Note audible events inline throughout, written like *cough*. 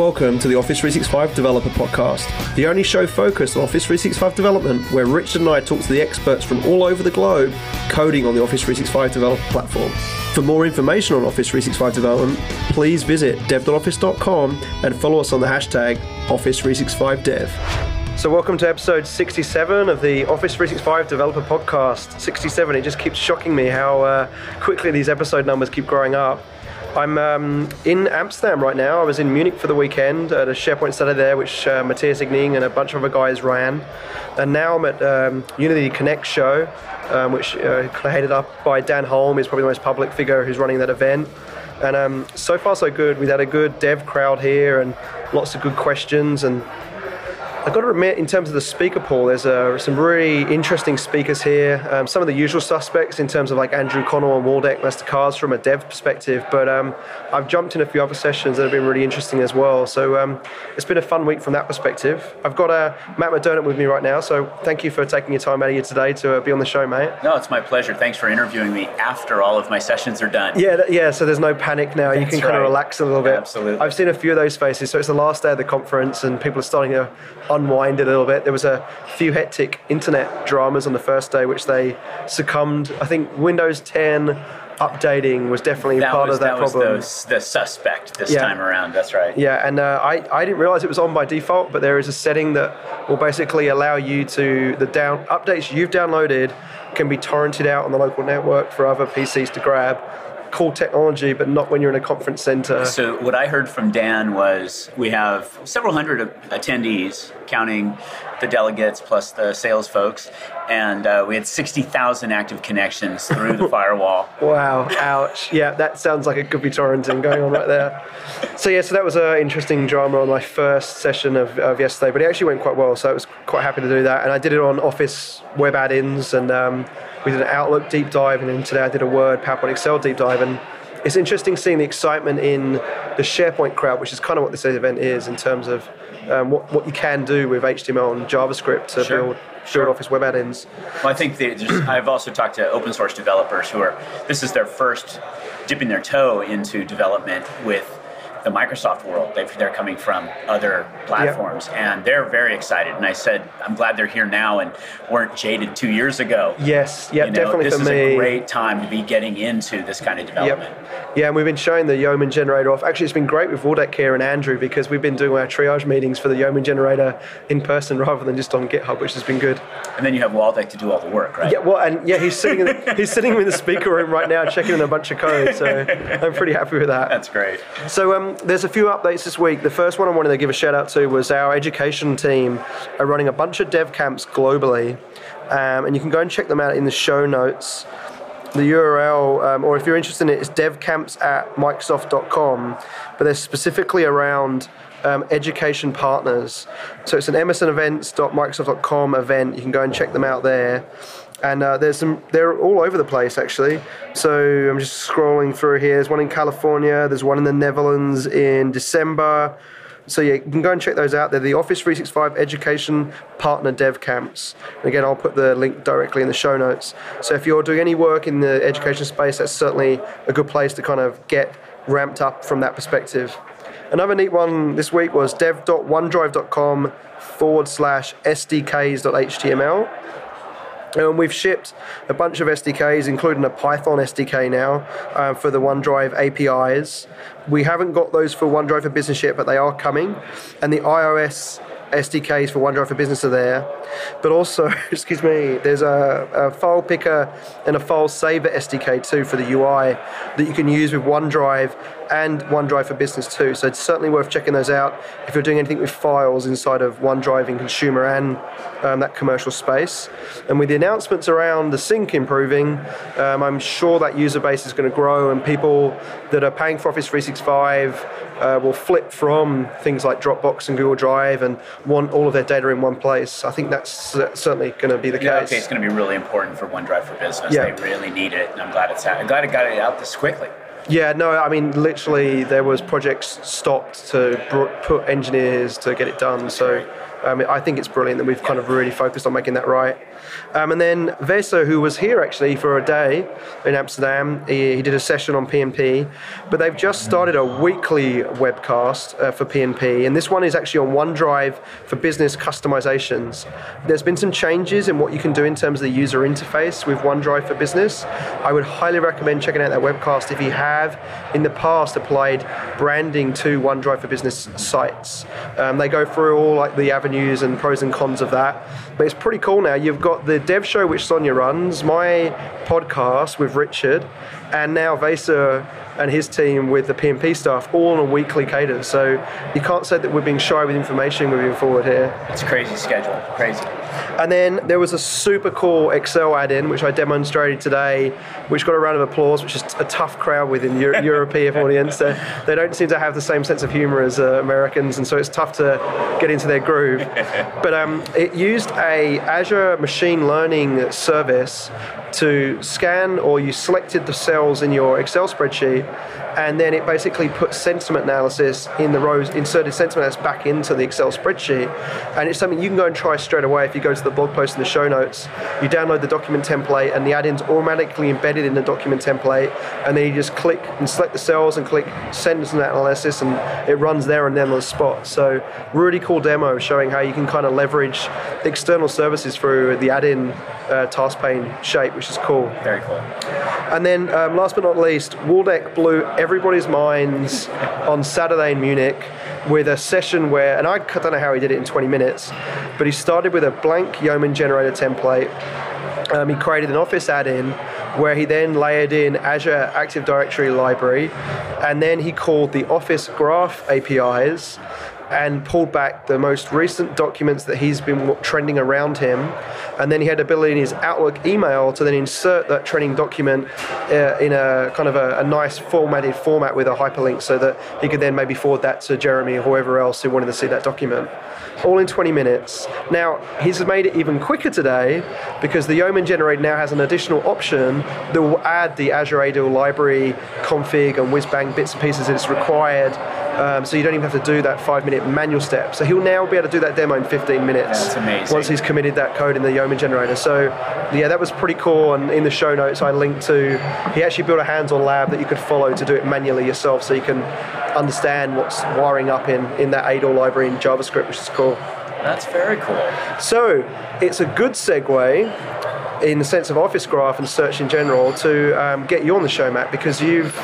Welcome to the Office 365 Developer Podcast, the only show focused on Office 365 development where Richard and I talk to the experts from all over the globe coding on the Office 365 developer platform. For more information on Office 365 development, please visit dev.office.com and follow us on the hashtag Office365Dev. So, welcome to episode 67 of the Office 365 Developer Podcast. 67, it just keeps shocking me how uh, quickly these episode numbers keep growing up. I'm um, in Amsterdam right now. I was in Munich for the weekend at a SharePoint Saturday there, which uh, Matthias Einig and a bunch of other guys ran. And now I'm at um, Unity Connect show, um, which uh, headed up by Dan Holme. He's probably the most public figure who's running that event. And um, so far, so good. We've had a good dev crowd here and lots of good questions. And I've got to admit, in terms of the speaker pool, there's uh, some really interesting speakers here. Um, some of the usual suspects in terms of like Andrew Connell and Waldek Mastykarz from a dev perspective, but um, I've jumped in a few other sessions that have been really interesting as well. So um, it's been a fun week from that perspective. I've got uh, Matt McDermott with me right now, so thank you for taking your time out of here today to uh, be on the show, mate. No, it's my pleasure. Thanks for interviewing me after all of my sessions are done. Yeah, yeah. So there's no panic now. That's you can kind of relax a little bit. Absolutely. I've seen a few of those faces. So it's the last day of the conference, and people are starting to unwind it a little bit. There was a few hectic internet dramas on the first day, which they succumbed. I think Windows 10 updating was definitely that part was, of that, was problem. the, the suspect this Yeah. time around. That's right. Yeah, and uh, I, I didn't realize it was on by default, but there is a setting that will basically allow you to the down updates you've downloaded can be torrented out on the local network for other PCs to grab. Cool technology, but not when you're in a conference center. So what I heard from Dan was we have several hundred attendees, counting the delegates plus the sales folks, and uh, we had sixty thousand active connections through the *laughs* firewall. Wow, ouch. Yeah, that sounds like it could be torrenting going on right there. So, yeah, so that was an interesting drama on my first session of, of yesterday, but it actually went quite well, so I was quite happy to do that. And I did it on Office web add ins, and um, we did an Outlook deep dive, and then today I did a Word, PowerPoint, Excel deep dive. And it's interesting seeing the excitement in the SharePoint crowd, which is kind of what this event is in terms of um, what, what you can do with HTML and JavaScript to Sure. build, Sure. build Office web add ins. Well, I think I've also talked to open source developers who are this is their first dipping their toe into development with the Microsoft world. They've, they're coming from other platforms, and they're very excited. And I said, I'm glad they're here now and weren't jaded two years ago. Yes, yeah, You know, definitely this is me. a great time to be getting into this kind of development. Yep. Yeah, and we've been showing the Yeoman generator off. Actually, it's been great with Waldek here and Andrew because we've been doing our triage meetings for the Yeoman generator in person *laughs* rather than just on GitHub, which has been good. And then you have Waldek to do all the work, right? Yeah, well, and yeah, he's sitting in the, *laughs* he's sitting in the speaker room right now, checking in a bunch of code. So *laughs* I'm pretty happy with that. That's great. So um, there's a few updates this week. The first one I wanted to give a shout out to was our education team are running a bunch of dev camps globally, um, and you can go and check them out in the show notes. The URL, um, or if you're interested in it, is devcamps at microsoft.com, but they're specifically around um, education partners. So it's an msevents.microsoft.com event. You can go and check them out there. And uh, there's some, they're all over the place actually. So I'm just scrolling through here. There's one in California, there's one in the Netherlands in December. So yeah, you can go and check those out. They're the Office 365 Education Partner Dev Camps. And again, I'll put the link directly in the show notes. So if you're doing any work in the education space, that's certainly a good place to kind of get ramped up from that perspective. Another neat one this week was dev.onedrive.com forward slash sdks.html. And we've shipped a bunch of SDKs, including a Python SDK now uh, for the OneDrive APIs. We haven't got those for OneDrive for Business yet, but they are coming. And the iOS SDKs for OneDrive for Business are there. But also, *laughs* excuse me, there's a, a file picker and a file saver SDK too for the UI that you can use with OneDrive and OneDrive for Business too. So it's certainly worth checking those out if you're doing anything with files inside of OneDrive in consumer and um, that commercial space. And with the announcements around the sync improving, um, I'm sure that user base is going to grow and people that are paying for Office 365 uh, will flip from things like Dropbox and Google Drive and want all of their data in one place. I think that's certainly going to be the Yeah, case. okay, it's going to be really important for OneDrive for Business. Yeah. They really need it, and I'm glad it's. I'm glad it got it out this quickly. Yeah, no, I mean, literally, there was projects stopped to br- put engineers to get it done. So Um, I think it's brilliant that we've kind of really focused on making that right. Um, and then Vesa, who was here actually for a day in Amsterdam, he, he did a session on PnP, but they've just started a weekly webcast uh, for PnP, and this one is actually on OneDrive for business customizations. There's been some changes in what you can do in terms of the user interface with OneDrive for Business. I would highly recommend checking out that webcast if you have in the past applied branding to OneDrive for Business sites. Um, they go through all like the avenues and pros and cons of that, but it's pretty cool now. You've got the dev show which Sonia runs, my podcast with Richard, and now Vesa and his team with the PnP staff all on a weekly cadence. So you can't say that we're being shy with information moving forward here. It's a crazy schedule, crazy. And then there was a super cool Excel add-in which I demonstrated today, which got a round of applause, which is a tough crowd within the *laughs* European audience. They, they don't seem to have the same sense of humor as uh, Americans, and so it's tough to get into their groove. *laughs* but um, it used a Azure machine learning service to scan or you selected the cells in your Excel spreadsheet and then it basically puts sentiment analysis in the rows, inserted sentiment analysis back into the Excel spreadsheet. And it's something you can go and try straight away if you go to the blog post in the show notes. You download the document template, and the add-in's automatically embedded in the document template. And then you just click and select the cells and click sentiment analysis, and it runs there and then on the spot. So really cool demo showing how you can kind of leverage external services through the add-in uh, task pane shape, which is cool. Very cool. And then, um, last but not least, Waldek blew everybody's minds *laughs* on Saturday in Munich with a session where, and I don't know how he did it in 20 minutes, but he started with a blank Yeoman generator template. Um, he created an Office add-in where he then layered in Azure Active Directory library, and then he called the Office Graph APIs and pulled back the most recent documents that he's been trending around him. And then he had the ability in his Outlook email to then insert that trending document uh, in a kind of a, a, nice formatted format with a hyperlink so that he could then maybe forward that to Jeremy or whoever else who wanted to see that document. All in 20 minutes. Now, he's made it even quicker today because the Yeoman generator now has an additional option that will add the Azure ADAL library config and whiz bang bits and pieces that's required um, so you don't even have to do that five minute manual step. So he'll now be able to do that demo in 15 minutes. That's. Once he's committed that code in the Yeoman generator. So yeah, that was pretty cool. And in the show notes, I linked to, he actually built a hands on lab that you could follow to do it manually yourself so you can understand what's wiring up in, in that ADAL library in JavaScript, which is cool. That's very cool. So it's a good segue in the sense of Office Graph and search in general to um, get you on the show, Matt, because you've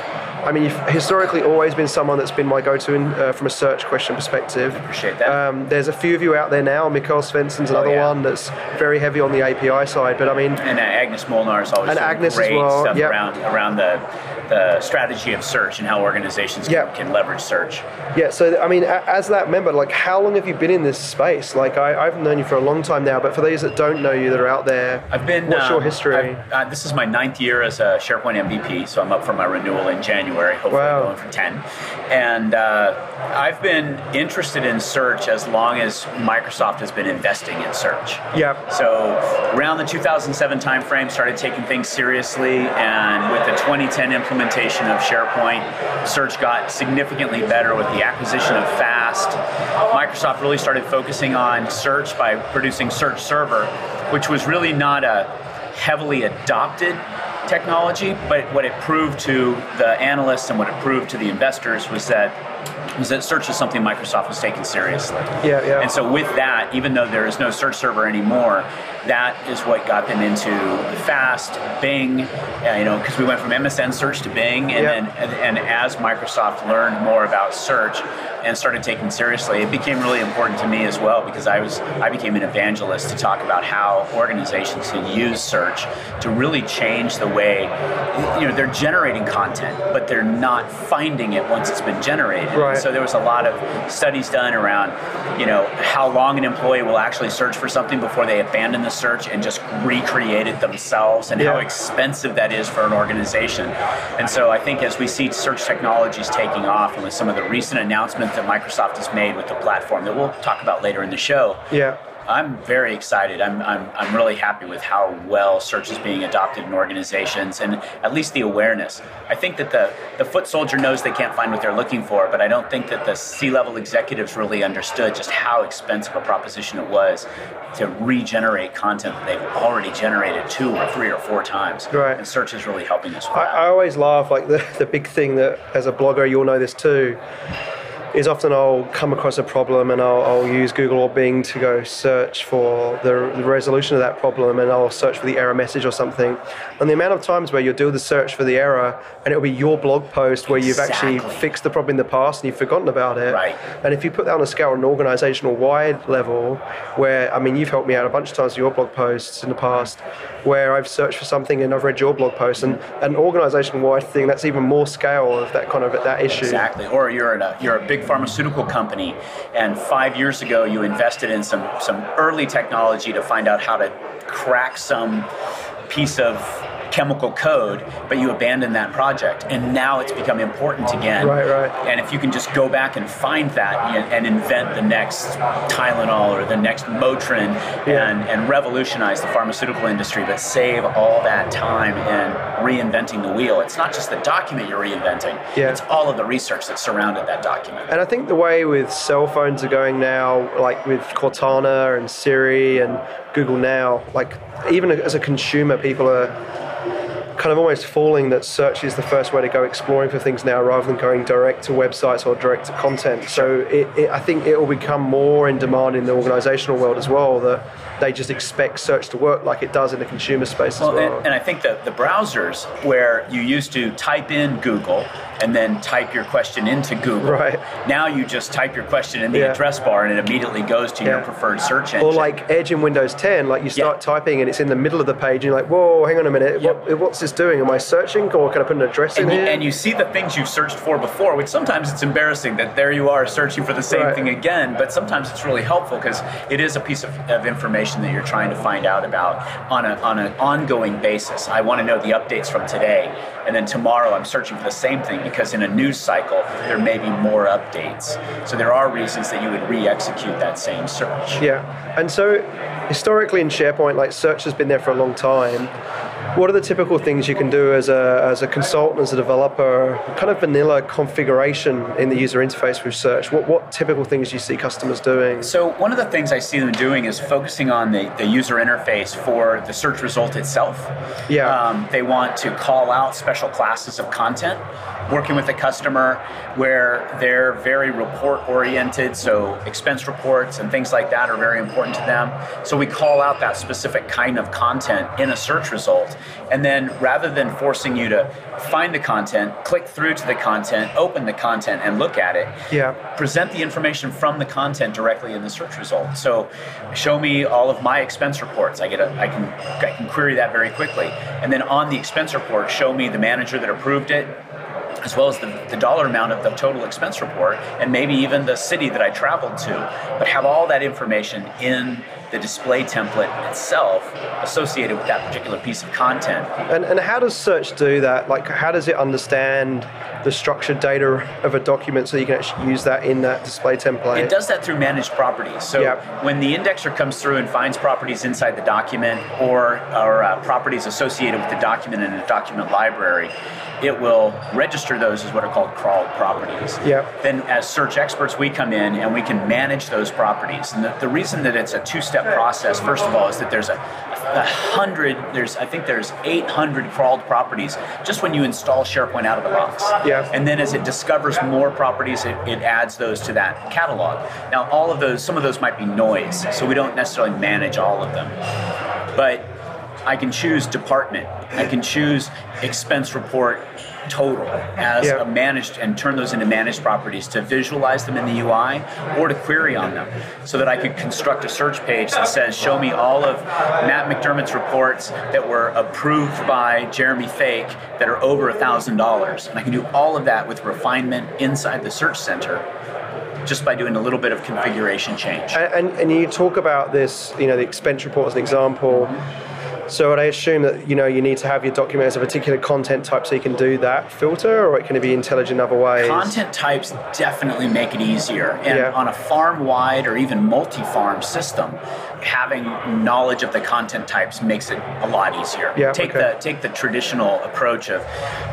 I mean, you've historically always been someone that's been my go-to in, uh, from a search question perspective. Appreciate that. Um, there's a few of you out there now. Mikael Svensson's another oh, yeah. one that's very heavy on the API side. But I mean, and uh, Agnes Molnar is always and Agnes great as well. stuff yep. around around the the strategy of search and how organizations yep. can, can, leverage search. Yeah. So I mean, as that member, like, how long have you been in this space? Like, I, have known you for a long time now. But for those that don't know you, that are out there, I've been. What's um, your history? Uh, this is my ninth year as a SharePoint MVP, so I'm up for my renewal in January. Hopefully, wow for 10. And uh, I've been interested in search as long as Microsoft has been investing in search. Yeah. So around the 2007 timeframe, started taking things seriously, and with the 2010 implementation of SharePoint, search got significantly better with the acquisition of Fast. Microsoft really started focusing on search by producing Search Server, which was really not a heavily adopted technology, but what it proved to the analysts and what it proved to the investors was that was that search is something Microsoft was taking seriously. Yeah, yeah. And so with that, even though there is no search server anymore, that is what got them into Fast, Bing, uh, you know, because we went from MSN search to Bing, and then and, and as Microsoft learned more about search, and started taking seriously, it became really important to me as well because I was I became an evangelist to talk about how organizations can use search to really change the way you know they're generating content, but they're not finding it once it's been generated. Right. So there was a lot of studies done around you know how long an employee will actually search for something before they abandon the search and just recreate it themselves, and yeah. how expensive that is for an organization. And so I think as we see search technologies taking off, and with some of the recent announcements that Microsoft has made with the platform that we'll talk about later in the show. Yeah. I'm very excited. I'm, I'm, I'm really happy with how well search is being adopted in organizations and at least the awareness. I think that the, the foot soldier knows they can't find what they're looking for, but I don't think that the C level executives really understood just how expensive a proposition it was to regenerate content that they've already generated two or three or four times. Right. And search is really helping us with I. I always laugh like *laughs* the, the big thing that as a blogger you'll know this too is often I'll come across a problem and I'll, I'll use Google or Bing to go search for the, the resolution of that problem and I'll search for the error message or something. And the amount of times where you'll do the search for the error and it'll be your blog post where you've actually fixed the problem in the past and you've forgotten about it. Right. And if you put that on a scale on an organizational wide level, where I mean, you've helped me out a bunch of times with your blog posts in the past, where I've searched for something and I've read your blog post, and an organisation-wide thing, that's even more scale of that kind of that issue. Exactly. Or you're a you're a big pharmaceutical company, and five years ago you invested in some some early technology to find out how to crack some piece of chemical code, but you abandoned that project, and now it's become important again. Right, right. And if you can just go back and find that and, and invent the next Tylenol or the next Motrin Yeah. and, and revolutionize the pharmaceutical industry, but save all that time in reinventing the wheel. It's not just the document you're reinventing, Yeah. it's all of the research that surrounded that document. And I think the way with cell phones are going now, like with Cortana and Siri and Google Now, like even as a consumer, people are kind of almost falling that search is the first way to go exploring for things now rather than going direct to websites or direct to content. So it, it, I think it will become more in demand in the organizational world as well that they just expect search to work like it does in the consumer space Well, as well. and, and I think that the browsers where you used to type in Google and then type your question into Google, Right. now you just type your question in the Yeah. address bar and it immediately goes to your preferred search engine. or like Edge in Windows 10, like you start typing and it's in the middle of the page, and you're like, whoa, hang on a minute, what, what's this doing? Am I searching, or can I put an address and in you, here? and you see the things you've searched for before, which sometimes it's embarrassing that there you are searching for the same Right. thing again, but sometimes it's really helpful because it is a piece of, of information that you're trying to find out about on, a, on an ongoing basis. I want to know the updates from today, and then tomorrow I'm searching for the same thing because in a news cycle there may be more updates. So there are reasons that you would re execute that same search. Yeah, and so historically in SharePoint, like search has been there for a long time. What are the typical things you can do as a, as a consultant, as a developer, kind of vanilla configuration in the user interface with search? What, what typical things do you see customers doing? So one of the things I see them doing is focusing on the, the user interface for the search result itself. Yeah. Um, they want to call out special classes of content, working with a customer where they're very report oriented, so expense reports and things like that are very important to them. So we call out that specific kind of content in a search result. And then rather than forcing you to find the content, click through to the content, open the content, and look at it, Yeah. present the information from the content directly in the search result. So, show me all of my expense reports. I get a, I can, I can query that very quickly, and then on the expense report, show me the manager that approved it, as well as the, the dollar amount of the total expense report, and maybe even the city that I traveled to. But have all that information in the display template itself associated with that particular piece of content. And, and how does search do that? Like, how does it understand the structured data of a document so you can actually use that in that display template? It does that through managed properties. So Yep. when the indexer comes through and finds properties inside the document or, or uh, properties associated with the document in a document library, it will register those as what are called crawled properties. Yep. Then, as search experts, we come in and we can manage those properties. And the, the reason that it's a two-step process, first of all, is that there's a, a hundred. There's I think there's 800 crawled properties just when you install SharePoint out of the box. Yeah. And then as it discovers more properties, it, it adds those to that catalog. Now, all of those, some of those might be noise, so we don't necessarily manage all of them. But I can choose department. I can choose expense report total as Yeah. a managed and turn those into managed properties to visualize them in the UI or to query on them so that I could construct a search page that says show me all of Matt McDermott's reports that were approved by Jeremy Thake that are over a thousand dollars and I can do all of that with refinement inside the search center just by doing a little bit of configuration change. And, and, and you talk about this, you know, the expense report as an example. So would I assume that you know you need to have your document as a particular content type so you can do that filter, or it can be intelligent other ways? Content types definitely make it easier, and Yeah. on a farm-wide or even multi-farm system, having knowledge of the content types makes it a lot easier. Yeah, take okay. the take the traditional approach of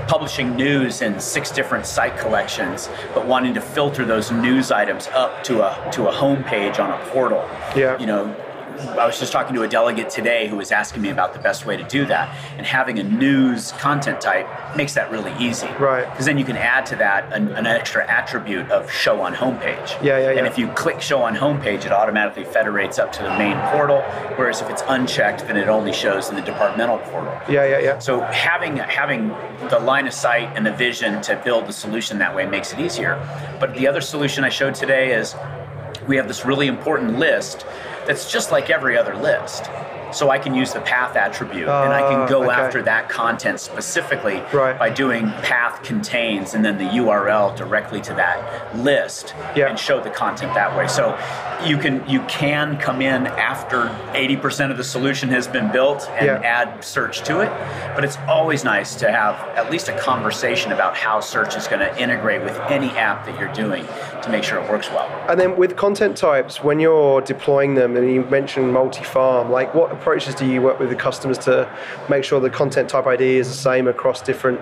publishing news in six different site collections, but wanting to filter those news items up to a to a home page on a portal. Yeah. You know, I was just talking to a delegate today who was asking me about the best way to do that, and having a news content type makes that really easy. Right. Because then you can add to that an, an extra attribute of show on homepage. Yeah, yeah, yeah. And if you click show on homepage, it automatically federates up to the main portal. Whereas if it's unchecked, then it only shows in the departmental portal. Yeah, yeah, yeah. So having having the line of sight and the vision to build the solution that way makes it easier. But the other solution I showed today is we have this really important list that's just like every other list. So I can use the path attribute and I can Ah, go okay. after that content specifically Right. by doing path contains and then the URL directly to that list Yeah. and show the content that way. So you can you can come in after 80% of the solution has been built and Yeah. add search to it, but it's always nice to have at least a conversation about how search is going to integrate with any app that you're doing to make sure it works well. And then with content types, when you're deploying them, and you mentioned multi-farm, like what approaches do you work with the customers to make sure the content type ID is the same across different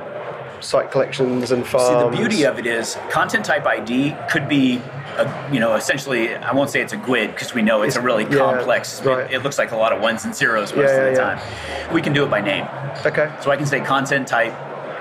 site collections and farms? See, the beauty of it is content type ID could be, a, you know, essentially, I won't say it's a GUID because we know it's, a really yeah, complex, right. it, it looks like a lot of ones and zeros most Yeah, of the yeah. time. We can do it by name. Okay. So I can say content type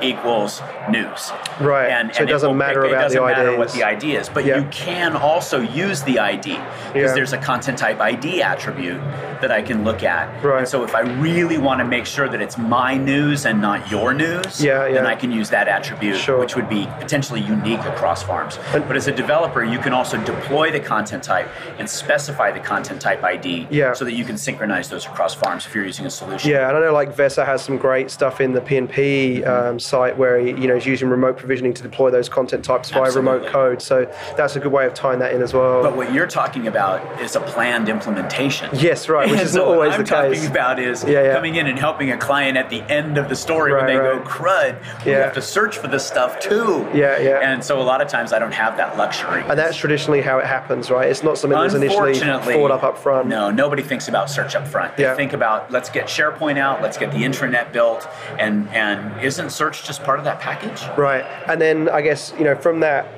equals news. Right. And, So it doesn't will- matter it, about doesn't the matter what the ID is, but you can also use the ID because Yeah. there's a content type ID attribute that I can look at. Right. And so if I really want to make sure that it's my news and not your news, Yeah, yeah. then. I can use that attribute, Sure. which would be potentially unique across farms. And- but as a developer, you can also deploy the content type and specify the content type ID Yeah. so that you can synchronize those across farms if you're using a solution. Yeah, and I know like Vesa has some great stuff in the PNP um, site where he, you know is using remote provisioning to deploy those content types via remote code. So that's a good way of tying that in as well. But what you're talking about is a planned implementation. yes, right, which And *laughs* is so not always I'm the case. talking about is Yeah, yeah. coming in and helping a client at the end of the story when Right, they go, crud, we Yeah. have to search for this stuff too. Yeah, yeah. And so a lot of times I don't have that luxury. And that's traditionally how it happens, right? It's not something that's initially thought up up front. No, nobody thinks about search up front. They Yeah. think about let's get SharePoint out, let's get the intranet built, and and isn't search just part of that package? Right. And then I guess, you know, from that,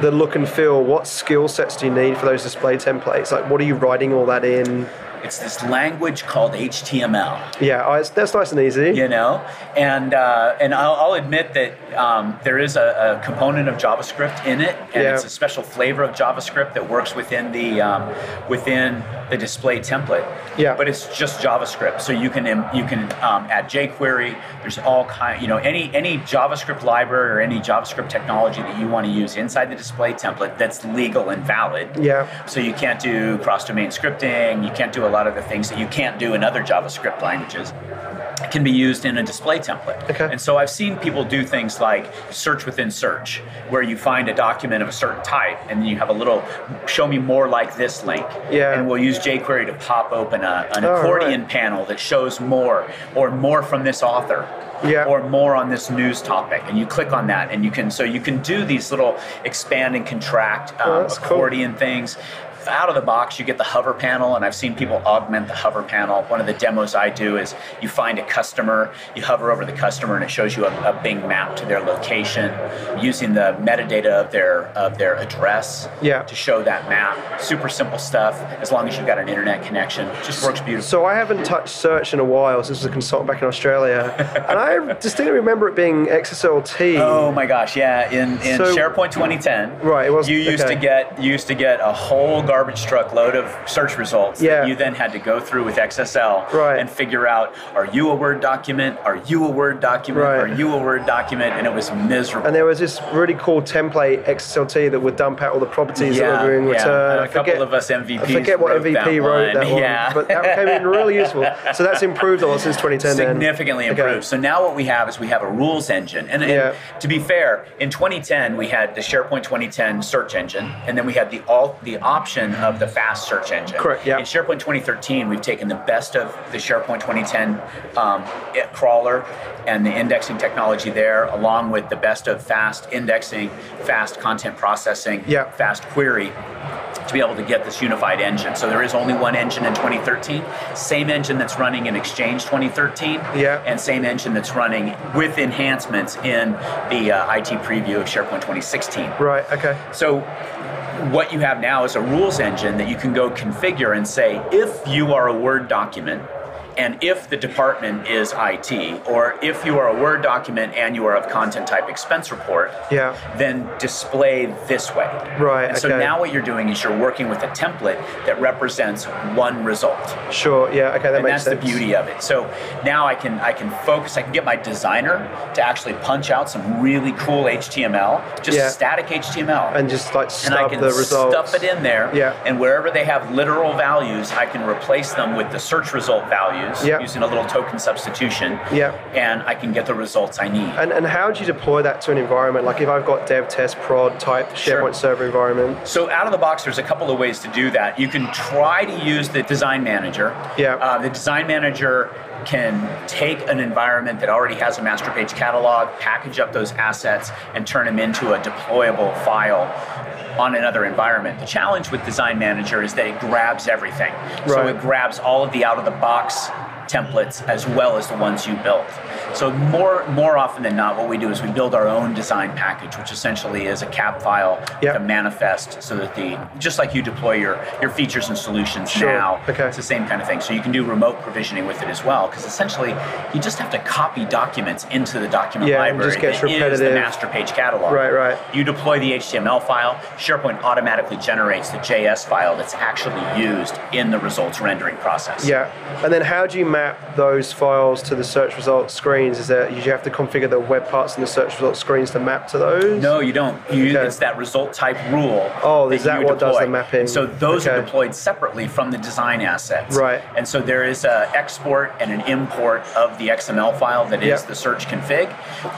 the look and feel, what skill sets do you need for those display templates? Like, what are you writing all that in? It's this language called HTML. Yeah, it's, that's nice and easy. you know and uh, and I'll, I'll admit that um, there is a, a component of JavaScript in it and Yeah. it's a special flavor of JavaScript that works within the um, within the display template Yeah. but it's just JavaScript so you can you can um, add jQuery there's all kind you know any any JavaScript library or any JavaScript technology that you want to use inside the display template that's legal and valid Yeah. so you can't do cross-domain scripting. You can't do a lot of the things that you can't do in other JavaScript languages. Can be used in a display template. Okay. And so I've seen people do things like search within search, where you find a document of a certain type, and then you have a little "show me more like this" link. Yeah. And we'll use jQuery to pop open a, an Oh, accordion right. panel that shows more, or more from this author. Yeah. Or more on this news topic, and you click on that, and you can so you can do these little expand and contract um, Oh, that's cool. accordion things. Out of the box, you get the hover panel, and I've seen people augment the hover panel. One of the demos I do is you find a customer, you hover over the customer, and it shows you a, a Bing map to their location using the metadata of their of their address Yeah. to show that map. Super simple stuff. As long as you've got an internet connection, just works beautifully. So I haven't touched search in a while since I was a consultant back in Australia, *laughs* and I distinctly remember it being XSLT. Oh my gosh, yeah. In in So- SharePoint 2010, Right, it was- you used okay. to get you used to get a whole garbage truck load of search results Yeah. that you then had to go through with XSL Right. and figure out are you a Word document? Are you a Word document? Right. Are you a Word document? And it was miserable. And there was this really cool template XSLT that would dump out all the properties yeah, that were in yeah. return. A I couple forget- of us MVPs. I forget what wrote MVP wrote that one, Yeah. but that came in *laughs* really useful. So that's improved a lot since 2010. then. significantly Okay. improved. So now what we have is we have a rules engine. And, and to be fair, in 2010 we had the SharePoint 2010 search engine, and then we had the all the option of the fast search engine. Correct, yeah. In SharePoint 2013, we've taken the best of the SharePoint 2010 um, crawler and the indexing technology there, along with the best of fast indexing, fast content processing, Yeah. fast query to be able to get this unified engine. So there is only one engine in 2013, same engine that's running in Exchange 2013, Yeah. and same engine that's running with enhancements in the uh, IT preview of SharePoint 2016. Right. Okay. So what you have now is a rules engine that you can go configure and say if you are a Word document and if the department is IT, or if you are a Word document and you are of content type expense report, Yeah. then display this way. Right, And so okay. now what you're doing is you're working with a template that represents one result Sure. Yeah. Okay. That and makes that's sense. the beauty of it. So now I can I can focus. I can get my designer to actually punch out some really cool HTML, just Yeah. static HTML, And just like and I stub can the results. stuff it in there. Yeah. And wherever they have literal values, I can replace them with the search result values Yeah. using a little token substitution. Yeah. And I can get the results I need. And, and how do you deploy that to an environment? Like if I've got dev, test, prod type SharePoint server environment. So out of the box, there's a couple of ways to do that. You can try to use the design manager. Yeah. Uh, the design manager can take an environment that already has a master page catalog, package up those assets, and turn them into a deployable file on another environment. The challenge with Design Manager is that it grabs everything. So it grabs all of the out of the box templates as well as the ones you built. So more more often than not, what we do is we build our own design package, which essentially is a cap file Yeah. to manifest, so that the just like you deploy your your features and solutions Sure. now, Okay. it's the same kind of thing. So you can do remote provisioning with it as well, because essentially you just have to copy documents into the document Yeah, library. just gets that is the master page catalog. Right, right. You deploy the HTML file, SharePoint automatically generates the JS file that's actually used in the results rendering process. Yeah. And then how do you map those files to the search results screens? Is that you have to configure the web parts and the search results screens to map to those? No, you don't. You, Okay. It's that result type rule. Oh, is that what does the mapping? So those are deployed separately from the design assets. Right. And so there is a export and an import of the XML file that is Yeah. the search config,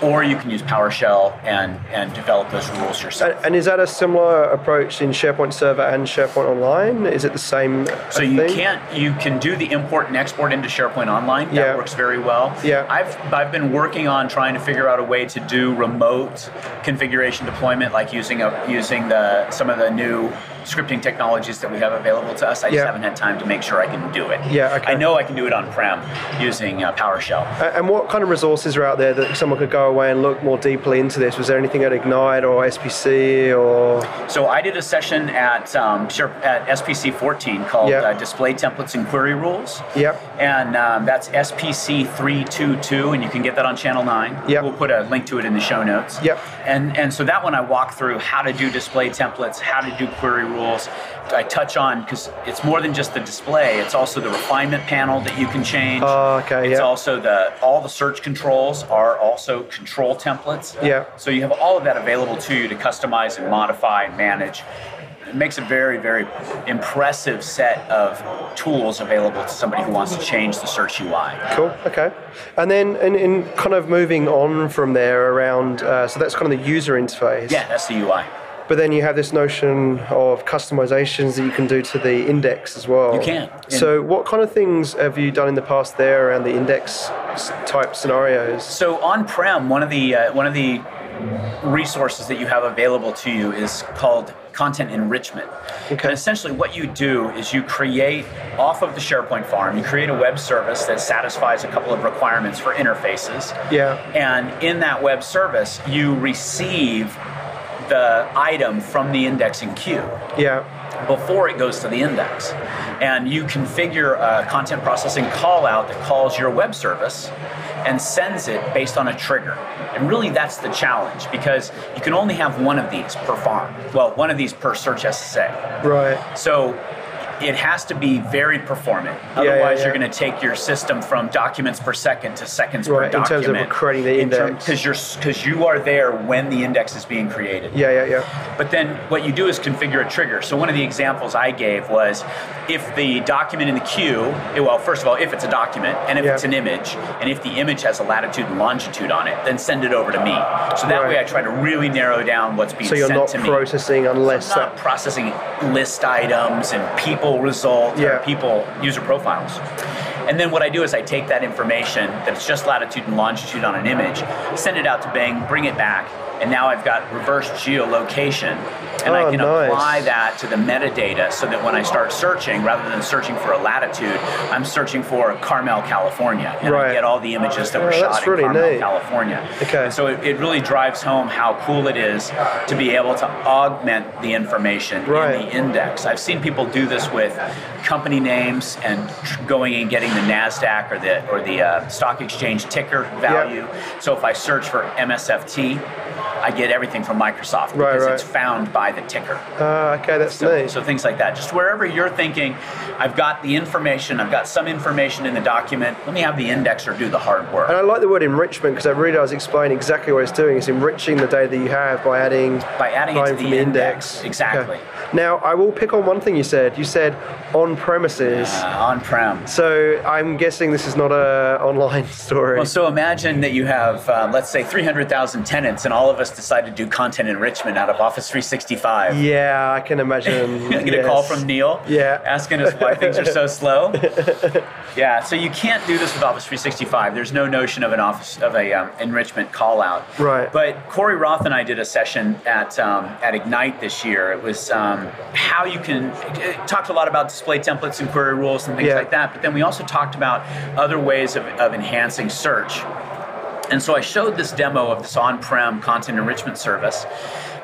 or you can use PowerShell and and develop those rules yourself. And, and is that a similar approach in SharePoint Server and SharePoint Online? Is it the same? So you thing? can't you can do the import and export into SharePoint Online. That Yeah. works very well. Yeah. I've I've been working on trying to figure out a way to do remote configuration deployment, like using a using the some of the new scripting technologies that we have available to us. I just haven't had time to make sure I can do it. Yeah, okay. I know I can do it on prem using uh, PowerShell. And what kind of resources are out there that someone could go away and look more deeply into this? Was there anything at Ignite or SPC or? So I did a session at um, at SPC 14 called Yeah. uh, Display Templates and Query Rules. Yep. And um, that's SPC 322, and you can get that on Channel 9. Yep. We'll put a link to it in the show notes. Yep. And, and so that one I walk through how to do display templates, how to do query rules. I touch on, because it's more than just the display, it's also the refinement panel that you can change. Oh, okay, It's yeah. also the, all the search controls are also control templates. Yeah. So you have all of that available to you to customize and modify and manage. It makes a very, very impressive set of tools available to somebody who wants to change the search UI. Cool. Okay. And then in, in kind of moving on from there around, uh, so that's kind of the user interface. Yeah, that's the UI. But then you have this notion of customizations that you can do to the index as well. You can. So what kind of things have you done in the past there around the index type scenarios? So on-prem, one of the uh, one of the resources that you have available to you is called content enrichment. Okay. And essentially, what you do is you create off of the SharePoint farm, you create a web service that satisfies a couple of requirements for interfaces. Yeah. And in that web service, you receive the item from the indexing queue Yeah. before it goes to the index. And you configure a content processing call out that calls your web service and sends it based on a trigger. And really, that's the challenge because you can only have one of these per farm. Well, one of these per search SSA. Right. So it has to be very performant. Yeah, yeah, Otherwise, yeah. you're going to take your system from documents per second to seconds Right, per in terms of creating the index. Because you're because you are there when the index is being created. Yeah, yeah, yeah. But then what you do is configure a trigger. So one of the examples I gave was if the document in the queue, eh, well, first of all, if it's a document and if Yeah. it's an image, and if the image has a latitude and longitude on it, then send it over to me. So that Right. way I try to really narrow down what's being So you're sent not to me. processing unless I'm not that. processing list items and people results Yeah. or people user profiles. And then what I do is I take that information that's just latitude and longitude on an image, send it out to Bing, bring it back, and now I've got reverse geolocation. And Oh, I can nice. apply that to the metadata so that when I start searching, rather than searching for a latitude, I'm searching for Carmel, California. And Right. I get all the images that were Oh, shot in really Carmel, neat. California. Okay. And so it, it really drives home how cool it is to be able to augment the information Right. in the index. I've seen people do this with company names and tr- going and getting the Nasdaq or the or the uh, stock exchange ticker value. So if I search for MSFT, I get everything from Microsoft Right, because right. it's found by the ticker. Ah, okay, that's So, neat. so things like that. Just wherever you're thinking, I've got the information, I've got some information in the document. Let me have the indexer do the hard work. And I like the word enrichment because it really does explain exactly what it's doing. It's enriching the data that you have by adding By adding it to line the from index. Exactly. Okay. Now, I will pick on one thing you said. You said on premises. Uh, on-prem. So I'm guessing this is not a online *laughs* story. Well, so imagine that you have, uh, let's say, 300,000 tenants, and all of us decide to do content enrichment out of Office 365. yeah, I can imagine. *laughs* Get a call from Neil Yeah. asking us why things are so *laughs* slow. Yeah, so you can't do this with Office 365. There's no notion of an office of a um, enrichment call out. Right. But Corey Roth and I did a session at um, at Ignite this year. It was um, how you can it talked a lot about display templates and query rules and things Yeah. like that. But then we also talked about other ways of, of enhancing search. And so I showed this demo of this on-prem content enrichment service.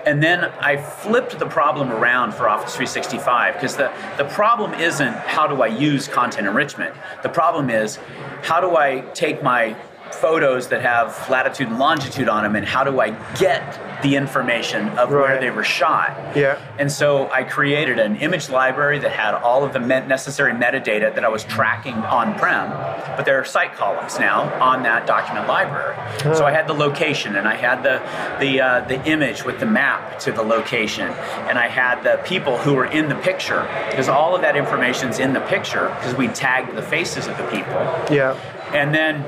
And then I flipped the problem around for Office 365 because the, the problem isn't how do I use content enrichment. The problem is how do I take my photos that have latitude and longitude on them and how do I get the information of where they were shot. Yeah. And so I created an image library that had all of the necessary metadata that I was tracking on-prem, but there are site columns now on that document library. So I had the location, and I had the the uh, the image with the map to the location, and I had the people who were in the picture because all of that information's in the picture because we tagged the faces of the people. Yeah. And then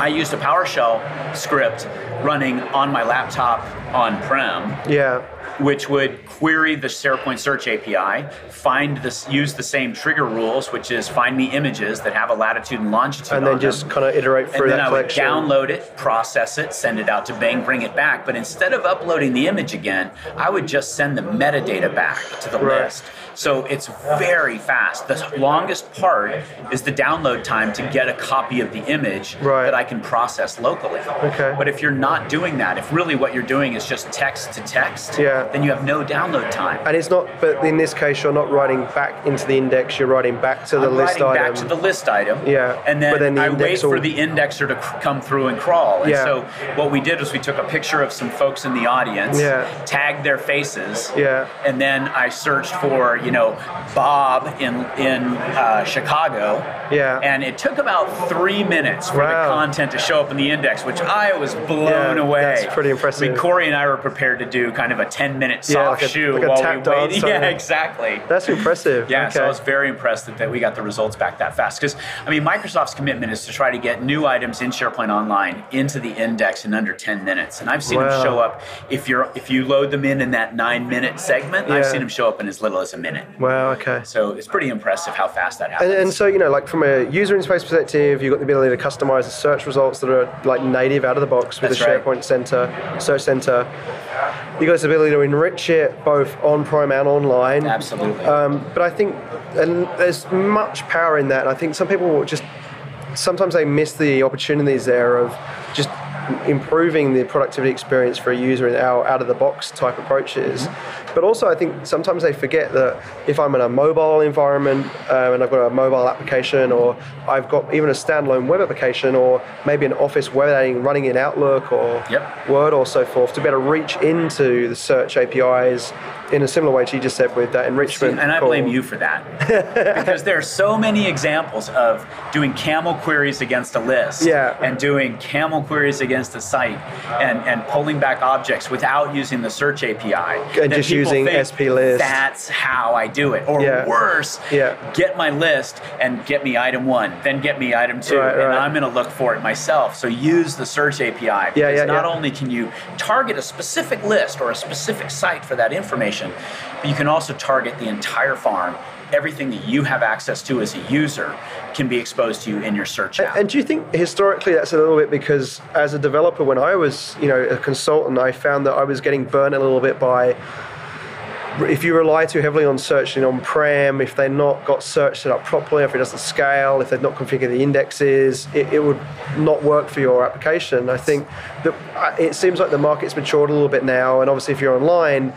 I used a PowerShell script running on my laptop on-prem Yeah. which would query the SharePoint Search API, find this, use the same trigger rules, which is find me images that have a latitude and longitude And on then just kind of iterate through and then I would download it, process it, send it out to Bing, bring it back. But instead of uploading the image again, I would just send the metadata back to the Right. list. So it's very fast. The longest part is the download time to get a copy of the image Right. that I can process locally. Okay. But if you're not doing that, if really what you're doing is just text to text, Yeah. then you have no download time. And it's not, but in this case, you're not writing back into the index. You're writing back to the I'm list writing item. back to the list item. Yeah, And then, but then the I wait index for the indexer to c- come through and crawl. And Yeah. so what we did was we took a picture of some folks in the audience, Yeah. tagged their faces, Yeah. and then I searched for, you know, Bob in in uh, Chicago. Yeah. And it took about three minutes for Wow. the content to show up in the index, which I was blown Yeah, away. that's pretty impressive. I mean, Corey and I were prepared to do kind of a 10 minute soft Yeah, like a- shoe like a while we waited. *laughs* Yeah, exactly. That's impressive. Yeah, okay. so I was very impressed that, that we got the results back that fast. Because, I mean, Microsoft's commitment is to try to get new items in SharePoint Online into the index in under 10 minutes. And I've seen Wow. them show up, if you're if you load them in in that nine minute segment, Yeah. I've seen them show up in as little as a minute. Wow. Okay. So it's pretty impressive how fast that happens. And, and so you know, like from a user interface perspective, you've got the ability to customize the search results that are like native out of the box with That's the right. SharePoint Center, Search Center. You've got this ability to enrich it both on-prem and online. Absolutely. Um, but I think, and there's much power in that. And I think some people just sometimes they miss the opportunities there of just improving the productivity experience for a user in our out of the box type approaches. But also, I think sometimes they forget that if I'm in a mobile environment um, and I've got a mobile application, or I've got even a standalone web application, or maybe an Office web editing running in Outlook or Yep. Word or so forth, to be able to reach into the search APIs in a similar way to you just said with that enrichment. And I call. blame you for that. *laughs* because there are so many examples of doing CAML queries against a list Yeah. and doing CAML queries against a site and, and pulling back objects without using the search API. that just people using SP list. That's how I do it. Or Yeah. worse, Yeah. get my list and get me item one, then get me item two, Right, and right. I'm going to look for it myself. So use the search API. Yeah, because yeah, not yeah. only can you target a specific list or a specific site for that information, but you can also target the entire farm. Everything that you have access to as a user can be exposed to you in your search app. And do you think historically that's a little bit because as a developer, when I was, you know, a consultant, I found that I was getting burnt a little bit by if you rely too heavily on searching on-prem, if they're not got search set up properly, if it doesn't scale, if they've not configured the indexes, it, it would not work for your application. I think that uh, it seems like the market's matured a little bit now, and obviously if you're online,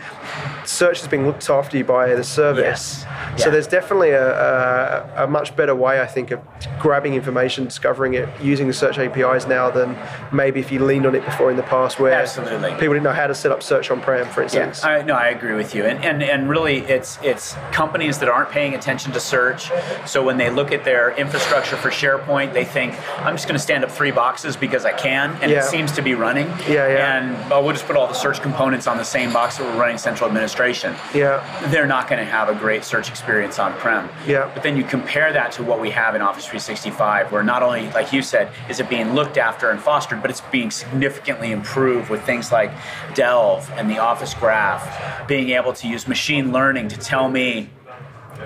search is being looked after you by the service. Yes. So there's definitely a, a, a much better way, I think, of grabbing information, discovering it, using the search APIs now than maybe if you leaned on it before in the past, where Absolutely. people didn't know how to set up search on-prem, for Yeah, instance. I, no, I agree with you, and, and and really, it's it's companies that aren't paying attention to search. So when they look at their infrastructure for SharePoint, they think I'm just going to stand up three boxes because I can, and Yeah. it seems to be running. Yeah, yeah. And well, we'll just put all the search components on the same box that we're running central administration. Yeah. They're not going to have a great search experience on prem. Yeah. But then you compare that to what we have in Office 365, where not only, like you said, is it being looked after and fostered, but it's being significantly improved with things like Delve and the Office Graph, being able to use machine learning to tell me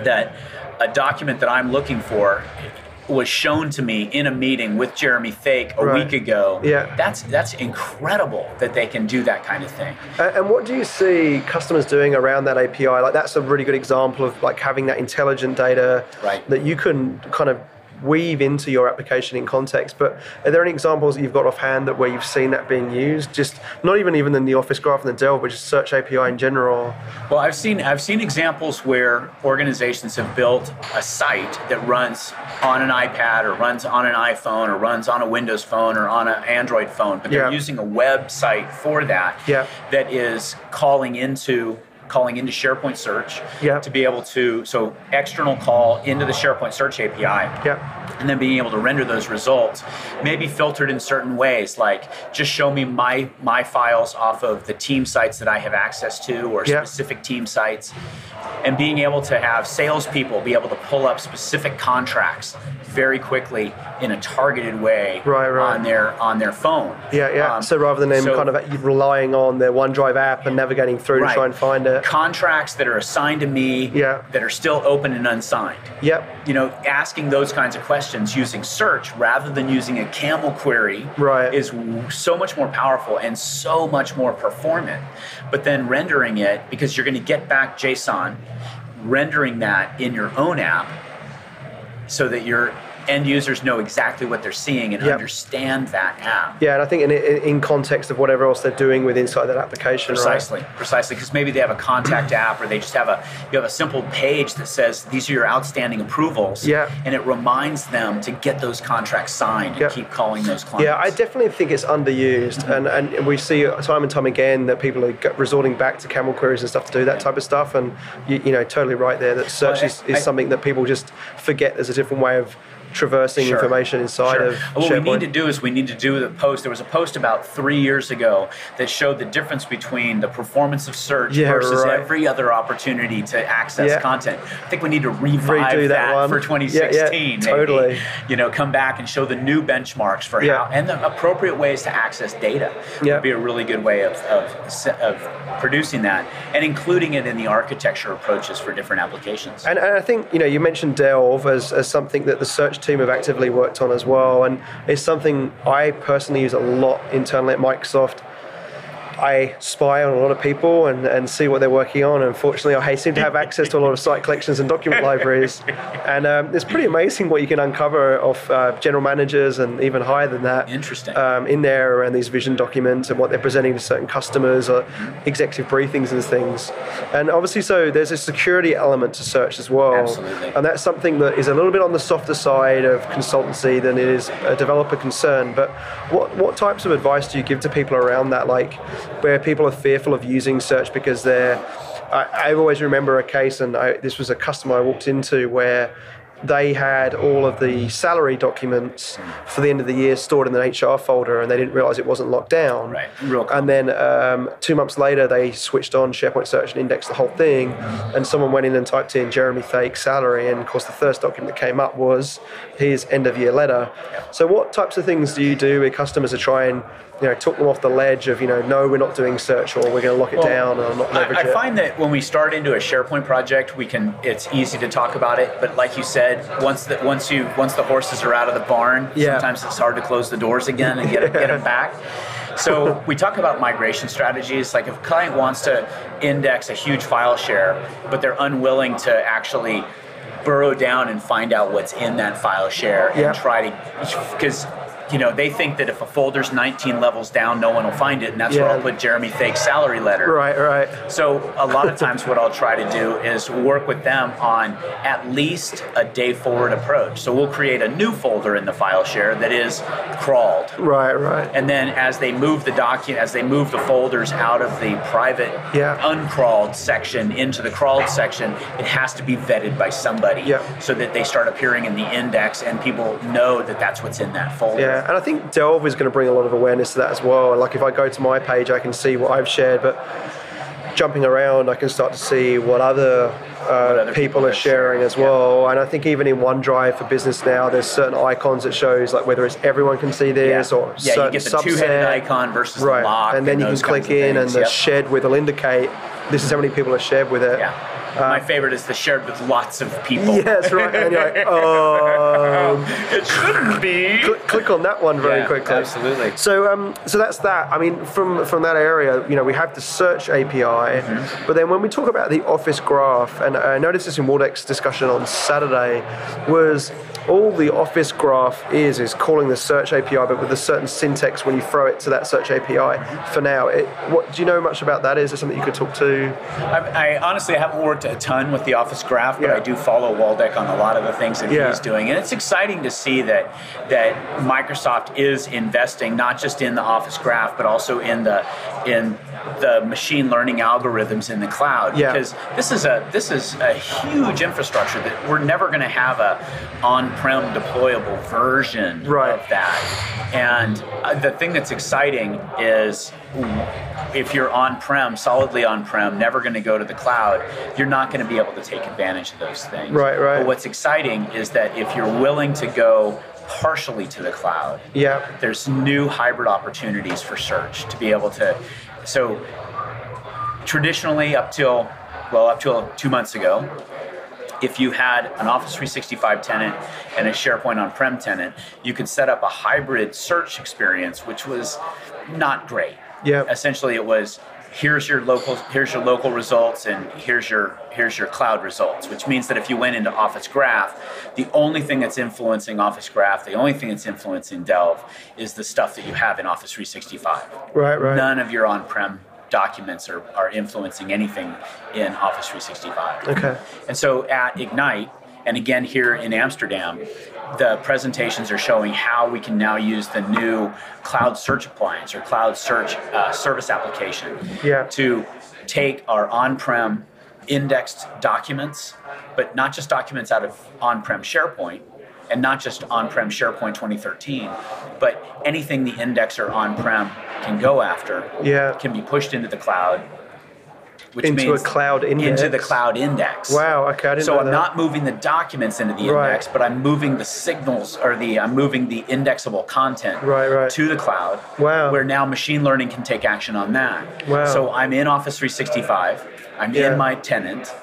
that a document that I'm looking for was shown to me in a meeting with Jeremy Thake a Right. week ago. Yeah. That's that's incredible that they can do that kind of thing. And and what do you see customers doing around that API? Like that's a really good example of like having that intelligent data Right. that you can kind of weave into your application in context. But are there any examples that you've got offhand that where you've seen that being used? Just not even even in the Office Graph and the Delve, but just Search API in general. Well, I've seen I've seen examples where organizations have built a site that runs on an iPad or runs on an iPhone or runs on a Windows phone or on an Android phone, but they're Yeah. using a website for that Yeah. that is calling into calling into SharePoint Search Yeah. to be able to so external call into the SharePoint Search API Yeah. and then being able to render those results maybe filtered in certain ways like just show me my my files off of the team sites that i have access to or Yeah. specific team sites and being able to have salespeople be able to pull up specific contracts very quickly in a targeted way Right, right. on their on their phone Yeah, yeah. Um, so rather than them so- kind of relying on their OneDrive app and navigating through Right. to try and find it. contracts that are assigned to me Yeah. that are still open and unsigned Yep. you know, asking those kinds of questions using search rather than using a CAML query Right. is so much more powerful and so much more performant. But then rendering it, because you're going to get back JSON, rendering that in your own app so that your end users know exactly what they're seeing and Yep. understand that app. Yeah, and I think in, in, context of whatever else they're doing with inside that application, right? Precisely, precisely, because maybe they have a contact *clears throat* app, or they just have a you have a simple page that says these are your outstanding approvals, Yeah. and it reminds them to get those contracts signed and Yeah. keep calling those clients. Yeah, I definitely think it's underused, mm-hmm. and, and we see time and time again that people are resorting back to CAML queries and stuff to do that type of stuff. And you, you know, totally right there that search Well, is, is I- something that people just forget. There's a different way of traversing Sure. information inside Sure. of what SharePoint. we need to do is we need to do the post. There was a post about three years ago that showed the difference between the performance of search Yeah, versus right. every other opportunity to access Yeah. content. I think we need to revive Redo that that, for 2016. yeah, totally. Maybe. You know, come back and show the new benchmarks for how and the appropriate ways to access data. Yeah. Would be a really good way of, of of producing that and including it in the architecture approaches for different applications. And, and I think you know you mentioned Delve as, as something that the search team have actively worked on as well, and it's something I personally use a lot internally at Microsoft. I spy on a lot of people and, and see what they're working on. Unfortunately, I seem to have access to a lot of site collections and document *laughs* libraries. And um, it's pretty amazing what you can uncover of uh, general managers and even higher than that. Interesting. Um, in there around these vision documents and what they're presenting to certain customers or executive briefings and things. And obviously, so there's a security element to search as well. Absolutely. And that's something that is a little bit on the softer side of consultancy than it is a developer concern. But what, what types of advice do you give to people around that? Like, where people are fearful of using search because they're. I, I always remember a case, and I, this was a customer I walked into where they had all of the salary documents for the end of the year stored in an HR folder, and they didn't realize it wasn't locked down. Right. Real and then um, two months later, they switched on SharePoint Search and indexed the whole thing, and someone went in and typed in Jeremy Thake salary, and of course, the first document that came up was his end of year letter. So, what types of things do you do with customers to try and you know, took them off the ledge of, you know, no, we're not doing search or we're going to lock it Well, down or not leverage I, I it. find that when we start into a SharePoint project, we can. It's easy to talk about it, but like you said, once that once you once the horses are out of the barn, Yeah. sometimes it's hard to close the doors again and get get them *laughs* back. So we talk about migration strategies. Like if a client wants to index a huge file share, but they're unwilling to actually burrow down and find out what's in that file share and Yeah. try to because you know they think that if a folder's 19 levels down no one will find it and that's where i'll put jeremy Thake's salary letter right, right. so a lot of *laughs* times what I'll try to do is work with them on at least a day forward approach. So we'll create a new folder in the file share that is crawled. Right, right. And then as they move the document, as they move the folders out of the private Yeah. uncrawled section into the crawled section, it has to be vetted by somebody Yeah. so that they start appearing in the index and people know that that's what's in that folder. Yeah, and I think Delve is going to bring a lot of awareness to that as well. Like if I go to my page, I can see what I've shared, but jumping around, I can start to see what other, uh, other people, people are have sharing as well. And I think even in OneDrive for business now, there's certain icons that shows like whether it's everyone can see this or yeah, certain you get the two-headed icon versus right, the lock, and then you can click in, and the Yep. shed with will indicate this is how many people are shared with it. Yeah. Uh, My favorite is the shared with lots of people. *laughs* Yes, right. And you're like, oh, It shouldn't be. click, click on that one very Yeah, quickly. absolutely. So, um, so that's that. I mean, from from that area, you know, we have the search API, mm-hmm. but then when we talk about the Office Graph, and I noticed this in Waldek's discussion on Saturday, was all the Office Graph is is calling the search API, but with a certain syntax when you throw it to that search API. For now, it, what do you know much about that? Is there something you could talk to? I, I honestly I haven't worked a ton with the Office Graph, but Yeah. I do follow Waldek on a lot of the things that Yeah. he's doing, and it's exciting to see that that Microsoft is investing not just in the Office Graph, but also in the in the machine learning algorithms in the cloud. Yeah. Because this is a this is a huge infrastructure that we're never going to have a on-prem deployable version Right. of that. And uh, the thing that's exciting is if you're on-prem, solidly on-prem, never going to go to the cloud, you're not going to be able to take advantage of those things. Right, right. But what's exciting is that if you're willing to go partially to the cloud, Yeah. there's new hybrid opportunities for search to be able to. So traditionally, up till well, up till two months ago, if you had an Office 365 tenant and a SharePoint on-prem tenant, you could set up a hybrid search experience, which was not great. Yeah. Essentially, it was here's your local here's your local results and here's your here's your cloud results, which means that if you went into Office Graph, the only thing that's influencing Office Graph, the only thing that's influencing Delve, is the stuff that you have in Office 365. Right, right. None of your on-prem documents are, are influencing anything in Office 365. Okay. And so at Ignite, and again here in Amsterdam, the presentations are showing how we can now use the new cloud search appliance or cloud search uh, service application Yeah. to take our on-prem indexed documents, but not just documents out of on-prem SharePoint, and not just on-prem SharePoint 2013, but anything the indexer on-prem can go after Yeah. can be pushed into the cloud. Which Into a means cloud Into the cloud index. Wow. Okay. I didn't So I'm that. not moving the documents into the Right. index, but I'm moving the signals or the I'm moving the indexable content Right, right. to the cloud. Wow. Where now machine learning can take action on that. Wow. So I'm in Office 365. I'm Yeah. in my tenant.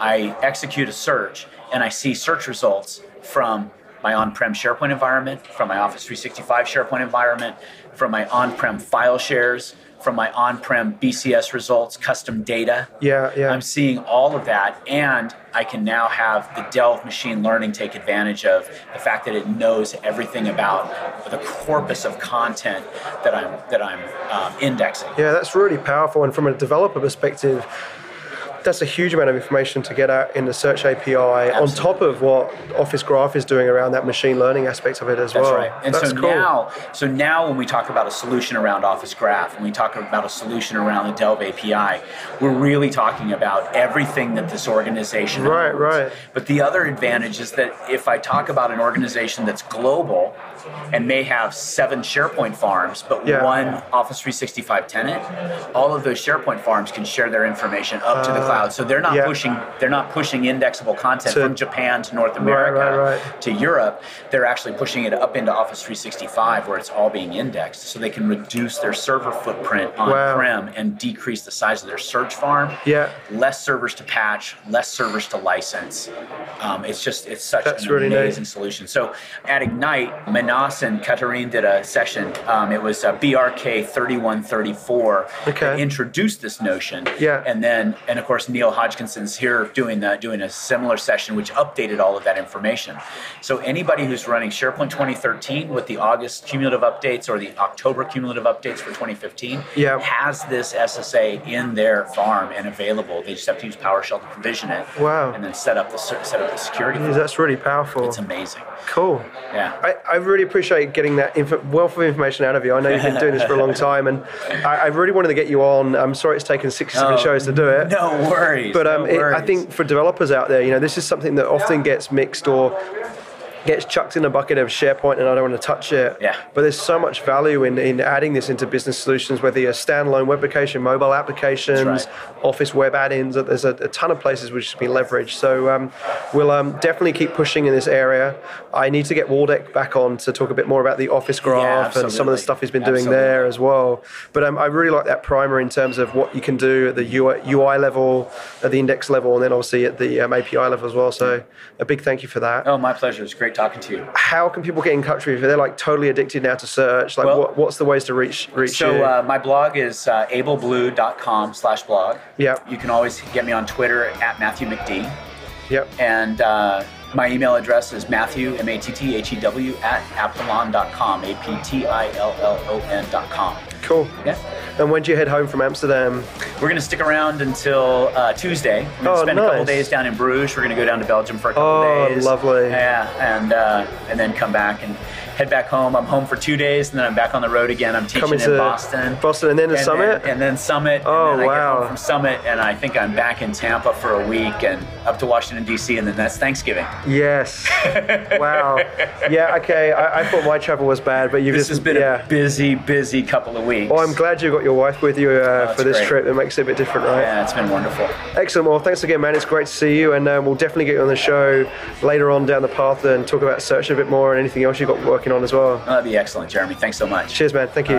I execute a search and I see search results from my on-prem SharePoint environment, from my Office 365 SharePoint environment, from my on-prem file shares, from my on-prem BCS results, custom data. Yeah, yeah. I'm seeing all of that, and I can now have the Delve machine learning take advantage of the fact that it knows everything about the corpus of content that I'm that I'm um, indexing. Yeah, that's really powerful. And from a developer perspective, that's a huge amount of information to get at in the search API on top of what Office Graph is doing around that machine learning aspect of it as well. That's well. right. And that's so cool. now, so now when we talk about a solution around Office Graph, when we talk about a solution around the Delve API, we're really talking about everything that this organization Right, owns. right. But the other advantage is that if I talk about an organization that's global and may have seven SharePoint farms, but Yeah. one Office 365 tenant, all of those SharePoint farms can share their information up to the cloud. So they're not Uh, yeah. pushing they're not pushing indexable content To- from Japan to North America right, right. to Europe, they're actually pushing it up into Office 365 where it's all being indexed so they can reduce their server footprint on Wow. prem and decrease the size of their search farm. Yeah. Less servers to patch, less servers to license. Um, it's just, it's such That's an really amazing solution. So at Ignite, Manas and Katarine did a session. Um, it was uh, BRK 3134 Okay. that introduced this notion. Yeah. And then, and of course, Neil Hodgkinson's here doing the, doing a similar session, which updated all of that information. So anybody who's running SharePoint 2013 with the August cumulative updates or the October cumulative updates for 2015 Yeah. has this SSA in their farm and available. They just have to use PowerShell to provision it. Wow. And then set up the set up the security. That's really powerful. It's amazing. Cool. Yeah. I, I really appreciate getting that inf- wealth of information out of you. I know you've been doing this for a long time, and I, I really wanted to get you on. I'm sorry it's taken 67 Oh, shows to do it. No worries. But um, no it, I think for developers out there, you know, this is something that often gets mixed or gets chucked in a bucket of SharePoint and I don't want to touch it. Yeah. But there's so much value in, in adding this into business solutions, whether you're standalone web application, mobile applications, That's Office web add-ins. There's a, a ton of places which can be leveraged. So um, we'll um, definitely keep pushing in this area. I need to get Waldek back on to talk a bit more about the Office graph and some of the stuff he's been doing there as well. But um, I really like that primer in terms of what you can do at the UI, UI level, at the index level, and then obviously at the um, API level as well. So a big thank you for that. Oh, my pleasure. It's great talking to you. How can people get in touch with you? They're like totally addicted now to search, like Well- what, what's the ways to reach reach So you? uh, my blog is uh, ableblue.com slash blog. Yep. You can always get me on Twitter at Matthew McD. yep. And uh, my email address is Matthew, M-A-T-T-H-E-W, at aptillon.com, A-P-T-I-L-L-O-N dot com. Cool. Yeah. And when do you head home from Amsterdam? We're going to stick around until uh, Tuesday. We're going to Oh, spend a couple days down in Bruges. We're going to go down to Belgium for a couple Oh, days. Oh, lovely. Yeah, and uh, and then come back and head back home. I'm home for two days, and then I'm back on the road again. I'm teaching Coming in Boston. Boston and then the and Summit? Then, and then Summit. Oh, and then I wow. Get home from Summit, and I think I'm back in Tampa for a week, and up to Washington D.C., and then that's Thanksgiving. Yes. *laughs* wow. Yeah. Okay. I, I thought my travel was bad, but you've This just has been yeah. a busy, busy couple of weeks. Well, I'm glad you got your wife with you uh, that's for this great. trip. It makes it a bit different, right? Yeah, it's been wonderful. Excellent. Well, thanks again, man. It's great to see you, and um, we'll definitely get you on the show later on down the path and talk about search a bit more and anything else you've got working on as well. Oh, that'd be excellent, Jeremy. Thanks so much. Cheers, man. Thank you.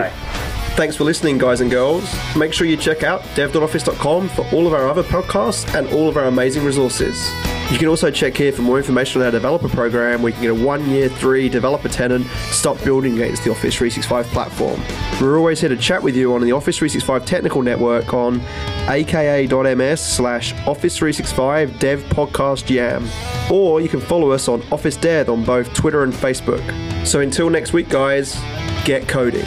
Thanks for listening, guys and girls. Make sure you check out dev.office.com for all of our other podcasts and all of our amazing resources. You can also check here for more information on our developer program where you can get a one year, three developer tenant, start building against the Office 365 platform. We're always here to chat with you on the Office 365 Technical Network on aka.ms slash Office 365 Dev Podcast Yam. Or you can follow us on Office Dev on both Twitter and Facebook. So until next week, guys, get coding.